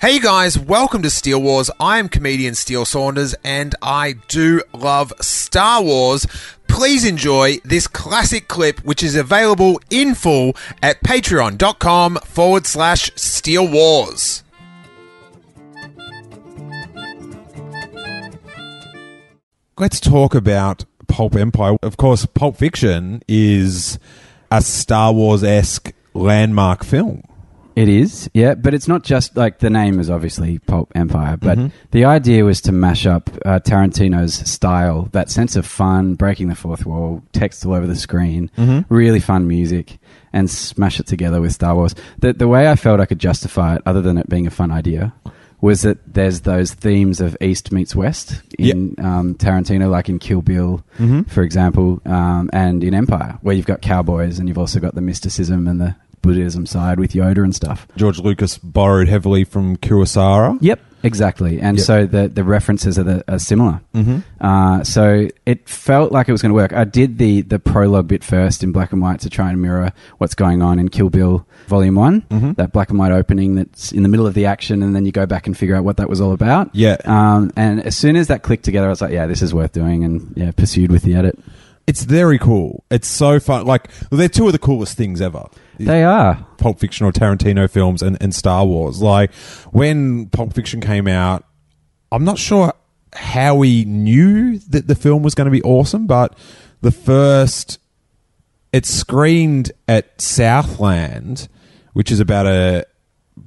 Hey guys, welcome to Steele Wars. I am comedian Steele Saunders and I do love Star Wars. Please enjoy this classic clip, which is available in full at patreon.com forward slash Steele Wars. Let's talk about Pulp Empire. Of course, Pulp Fiction is a Star Wars esque landmark film. It is, yeah, but it's not just like the name is obviously Pulp Empire, but the idea was to mash up uh, Tarantino's style, that sense of fun, breaking the fourth wall, text all over the screen, really fun music, and smash it together with Star Wars. The, the way I felt I could justify it, other than it being a fun idea, was that there's those themes of East meets West in um, Tarantino, like in Kill Bill, for example, um, and in Empire, where you've got cowboys and you've also got the mysticism and the Buddhism side with Yoda and stuff. George Lucas borrowed heavily from Kurosawa. Yep, exactly. And Yep. so the the references are, the, are similar. Mm-hmm. Uh, so it felt like it was going to work. I did the the prologue bit first in black and white to try and mirror what's going on in Kill Bill Volume One. Mm-hmm. That black and white opening that's in the middle of the action, and then you go back and figure out what that was all about. Yeah. Um, and as soon as that clicked together, I was like, yeah, this is worth doing, and yeah, pursued with the edit. It's very cool. It's so fun. Like, they're two of the coolest things ever. They are. Pulp Fiction or Tarantino films and, and Star Wars. Like, when Pulp Fiction came out, I'm not sure how we knew that the film was going to be awesome, but the first, it screened at Southland, which is about a,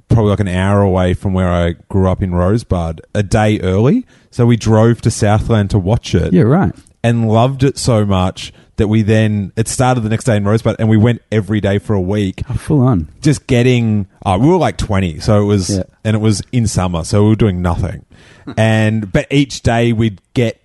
probably like an hour away from where I grew up in Rosebud, a day early. So we drove to Southland to watch it Yeah, right. And loved it so much that we then it started the next day in Rosebud and we went every day for a week Oh, full on. just getting uh, we were like 20 so it was Yeah. and it was in summer so we were doing nothing and but each day we'd get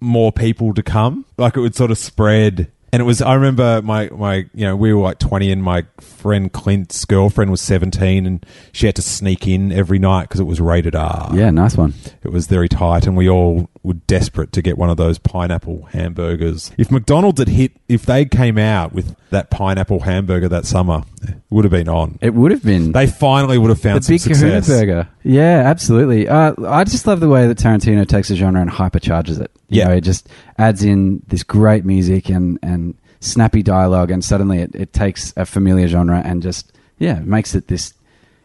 more people to come like it would sort of spread and it was i remember my my you know we were like 20 and my friend clint's girlfriend was 17 and she had to sneak in every night because it was rated r Yeah, nice one. it was very tight, and we all were desperate to get one of those pineapple hamburgers. If McDonald's had hit, if they came out with that pineapple hamburger that summer, it would have been on. It would have been. They finally would have found the big some Kahuna success. burger. Yeah, absolutely. Uh, I just love the way that Tarantino takes a genre and hypercharges it. You Yeah. know, it just adds in this great music and, and snappy dialogue, and suddenly it, it takes a familiar genre and just, yeah, makes it this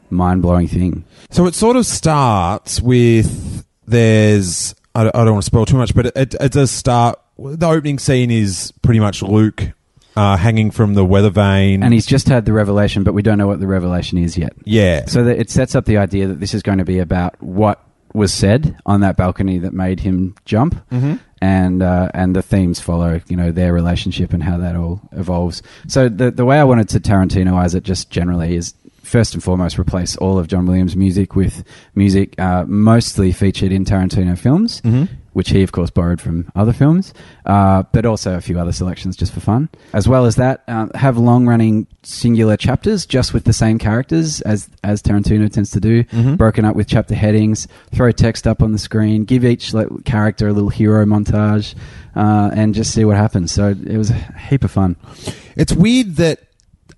mind blowing thing. So it sort of starts with there's I don't, I don't want to spoil too much, but it, it, it does start. The opening scene is pretty much Luke uh, hanging from the weather vane, And he's just had the revelation, but we don't know what the revelation is yet. yeah, So that it sets up the idea that this is going to be about what was said on that balcony that made him jump, Mm-hmm. and uh, and the themes follow, you know, their relationship and how that all evolves. So the the way I wanted to Tarantinoize it, just generally, is first and foremost replace all of John Williams' music with music uh, mostly featured in Tarantino films. Which he, of course, borrowed from other films, uh, but also a few other selections just for fun. As well as that, um, have long-running singular chapters just with the same characters as as Tarantino tends to do, broken up with chapter headings. Throw text up on the screen, give each like, character a little hero montage, uh, and just see what happens. So it was a heap of fun. It's weird that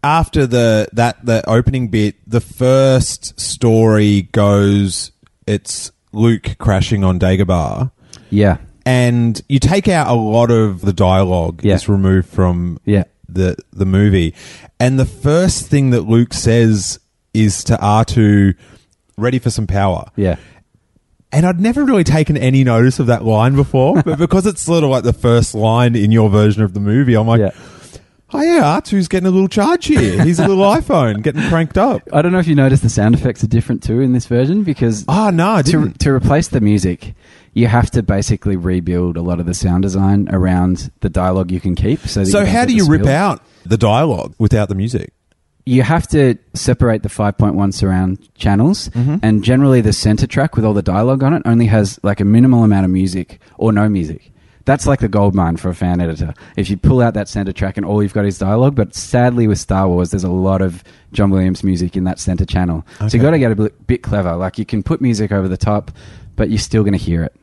after the that the opening bit, the first story goes it's Luke crashing on Dagobah, Yeah, and you take out a lot of the dialogue Yeah. that's removed from Yeah. the the movie, and the first thing that Luke says is to R two, "Ready for some power." yeah. And I'd never really taken any notice of that line before, but because it's sort of like the first line in your version of the movie, I'm like, Yeah. Oh yeah, R2's getting a little charge here. He's a little iPhone getting cranked up. I don't know if you noticed the sound effects are different too in this version because Oh no, I to, didn't. to replace the music, you have to basically rebuild a lot of the sound design around the dialogue you can keep. So, So how do you rip out the dialogue without the music? you have to separate the 5.1 surround channels, mm-hmm. and generally the center track with all the dialogue on it only has like a minimal amount of music or no music. That's like the gold mine for a fan editor. If you pull out that center track and all you've got is dialogue, but sadly with Star Wars, there's a lot of John Williams music in that center channel. So you've got to get a bit, clever. Like you can put music over the top, but you're still going to hear it.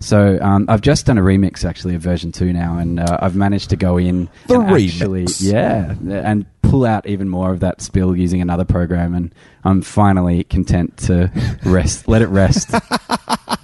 So um, I've just done a remix actually of version two now, and uh, I've managed to go in The and actually, yeah, and pull out even more of that spill using another program, and I'm finally content to rest, let it rest.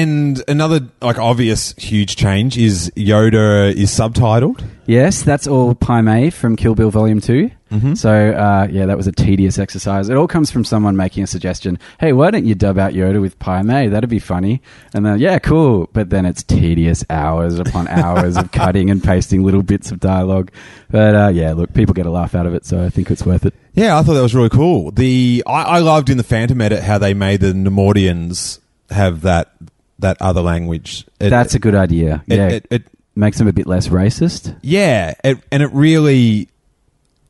And another like obvious huge change is Yoda is subtitled. yes, that's all Pai Mei from Kill Bill Volume 2 So uh, yeah, that was a tedious exercise. It all comes from someone making a suggestion. Hey, why don't you dub out Yoda with Pai Mei? That'd be funny. And then yeah, cool. But then it's tedious hours upon hours of cutting and pasting little bits of dialogue. But uh, yeah, look, people get a laugh out of it, so I think it's worth it. Yeah, I thought that was really cool. The I, I loved in the Phantom edit how they made the Neimoidians have that that other language. It- That's a good idea. it, yeah, it, it, makes them a bit less racist. yeah, it, and it really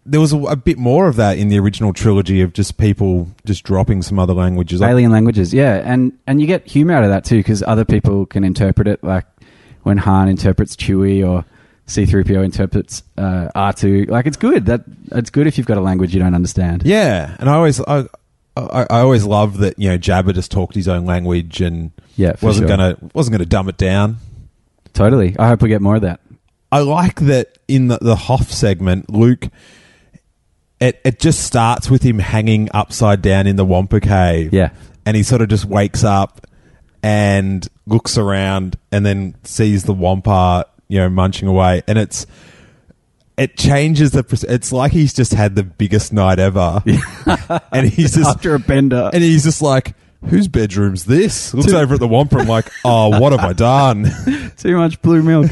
there was a, a bit more of that in the original trilogy of just people just dropping some other languages. Alien languages, yeah, and and you get humor out of that too because other people can interpret it, like when Han interprets Chewie or C-3PO interprets uh, R2. Like it's good. That it's good if you've got a language you don't understand. Yeah, and I always I, I, I always love that you know Jabba just talked his own language and Yeah, wasn't sure. gonna wasn't gonna dumb it down. Totally. I hope we get more of that. I like that in the, the Hoth segment, Luke. It it just starts with him hanging upside down in the Wampa cave. Yeah. and he sort of just wakes up and looks around and then sees the Wampa, you know, munching away, and it's. It changes the. It's like he's just had the biggest night ever, and he's just After a bender. and he's just like, "Whose bedroom's this?" Looks over at the Wampa. I'm like, "Oh, what have I done?" Too much blue milk.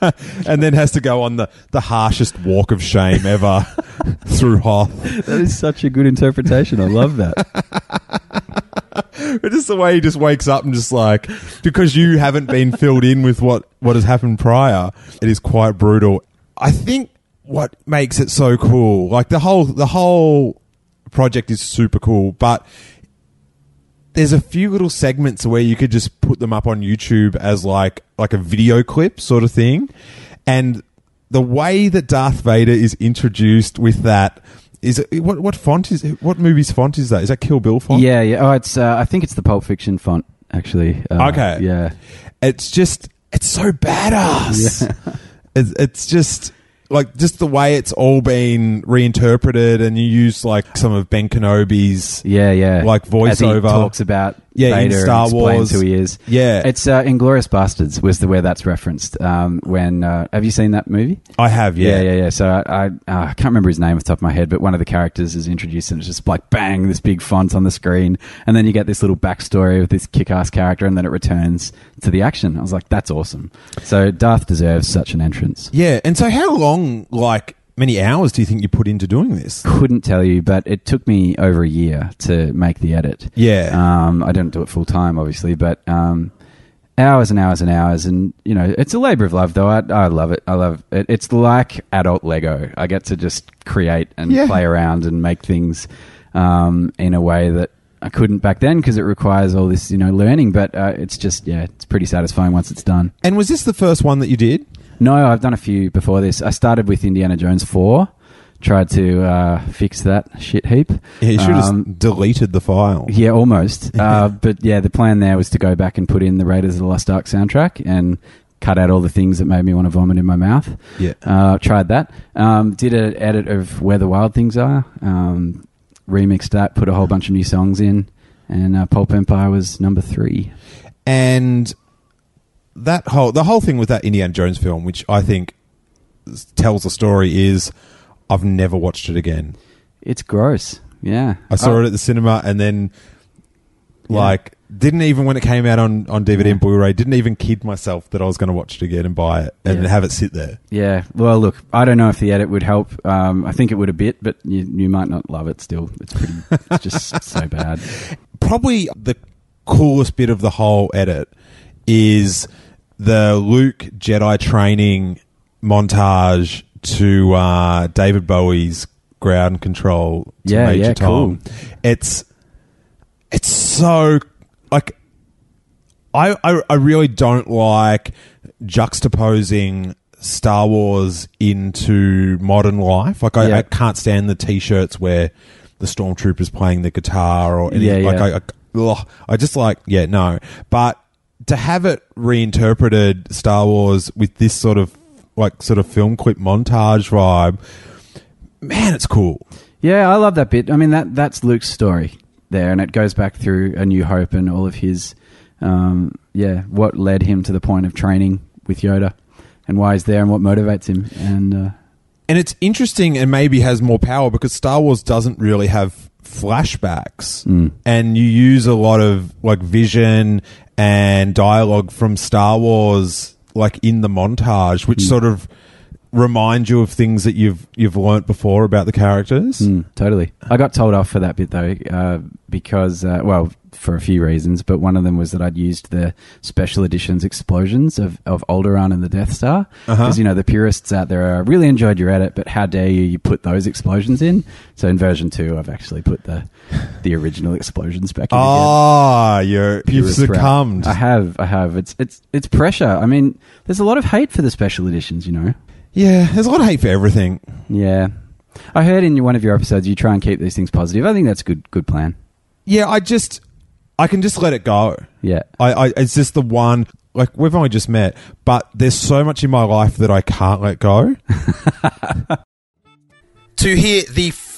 and then has to go on the, the harshest walk of shame ever through Hoth. that is such a good interpretation. I love that. But just the way he just wakes up and just like because you haven't been filled in with what, what has happened prior, it is quite brutal. I think what makes it so cool, like the whole the whole project is super cool, but there's a few little segments where you could just put them up on YouTube as like like a video clip sort of thing. And the way that Darth Vader is introduced with that is it, what what font is what movie's font is that? Is that Kill Bill font? yeah, yeah. Oh, it's. Uh, I think it's the Pulp Fiction font. Actually. Uh, Okay. Yeah. It's just it's so badass. it's, it's just like just the way it's all been reinterpreted, and you use like some of Ben Kenobi's Yeah, yeah. Like voiceover. talks about Yeah, in Star Wars. who he is. Yeah. it's uh, Inglourious Basterds was the where that's referenced. Um, when uh, have you seen that movie? I have, yeah, yeah, yeah. yeah. So I, I, uh, I can't remember his name off the top of my head, but one of the characters is introduced, and it's just like bang, this big font on the screen, and then you get this little backstory of this kick-ass character, and then it returns to the action. I was like, that's awesome. So Darth deserves such an entrance. Yeah, and so how long, like many hours, do you think you put into doing this? Couldn't tell you, but it took me over a year to make the edit. Yeah. Um, I didn't do it full time, obviously, but um, hours and hours and hours. And, you know, it's a labor of love, though. I, I love it. I love it. It's like adult Lego. I get to just create and Yeah. play around and make things um, in a way that I couldn't back then because it requires all this, you know, learning. But uh, it's just, yeah, it's pretty satisfying once it's done. And was this the first one that you did? No, I've done a few before this. I started with Indiana Jones 4. Tried to uh, fix that shit heap. Yeah, you should have Um, deleted the file. yeah, almost. uh, but yeah, the plan there was to go back and put in the Raiders of the Lost Ark soundtrack and cut out all the things that made me want to vomit in my mouth. Yeah. Uh, tried that. Um, did an edit of Where the Wild Things Are. Um, remixed that, put a whole bunch of new songs in. And uh, Pulp Empire was number three. and that whole the whole thing with that Indiana Jones film, which I think tells the story, is I've never watched it again. It's gross. Yeah. I saw Oh, it at the cinema, and then Yeah. like didn't even when it came out on on DVD Yeah. and Blu-ray, didn't even kid myself that I was going to watch it again and buy it and Yeah. have it sit there. Yeah. Well, look, I don't know if the edit would help. Um, I think it would a bit, but you, you might not love it still. It's pretty, it's just so bad. Probably the coolest bit of the whole edit is the Luke Jedi training montage to uh, David Bowie's ground control to Yeah, Major yeah, Tom. cool. It's it's so like I, I I really don't like juxtaposing Star Wars into modern life. Like I, Yeah. I can't stand the t-shirts where the stormtroopers playing the guitar or any, Yeah, like yeah. I, I ugh, I just like yeah no, but to have it reinterpreted Star Wars with this sort of like sort of film clip montage vibe, man, it's cool. Yeah, I love that bit. I mean, that that's Luke's story there, and it goes back through A New Hope and all of his, um, yeah, what led him to the point of training with Yoda, and why he's there, and what motivates him. And uh, And it's interesting and maybe has more power because Star Wars doesn't really have flashbacks. And you use a lot of like vision and dialogue from Star Wars like in the montage, which hmm. sort of remind you of things that you've you've learnt before about the characters. mm, totally, I got told off for that bit though, uh, because uh, well, for a few reasons, but one of them was that I'd used the special editions explosions of of Alderaan and the Death Star, because you know the purists out there are really enjoyed your edit, but how dare you you put those explosions in? So in version two, I've actually put the the original explosions back in. Ah, you're you've purist route. succumbed. I have, I have. It's it's it's pressure. I mean, there's a lot of hate for the special editions, you know. Yeah, there's a lot of hate for everything. Yeah, I heard in one of your episodes you try and keep these things positive. I think that's a good good plan. Yeah, I just I can just let it go. Yeah, I, I it's just the one like we've only just met, but there's so much in my life that I can't let go. to hear the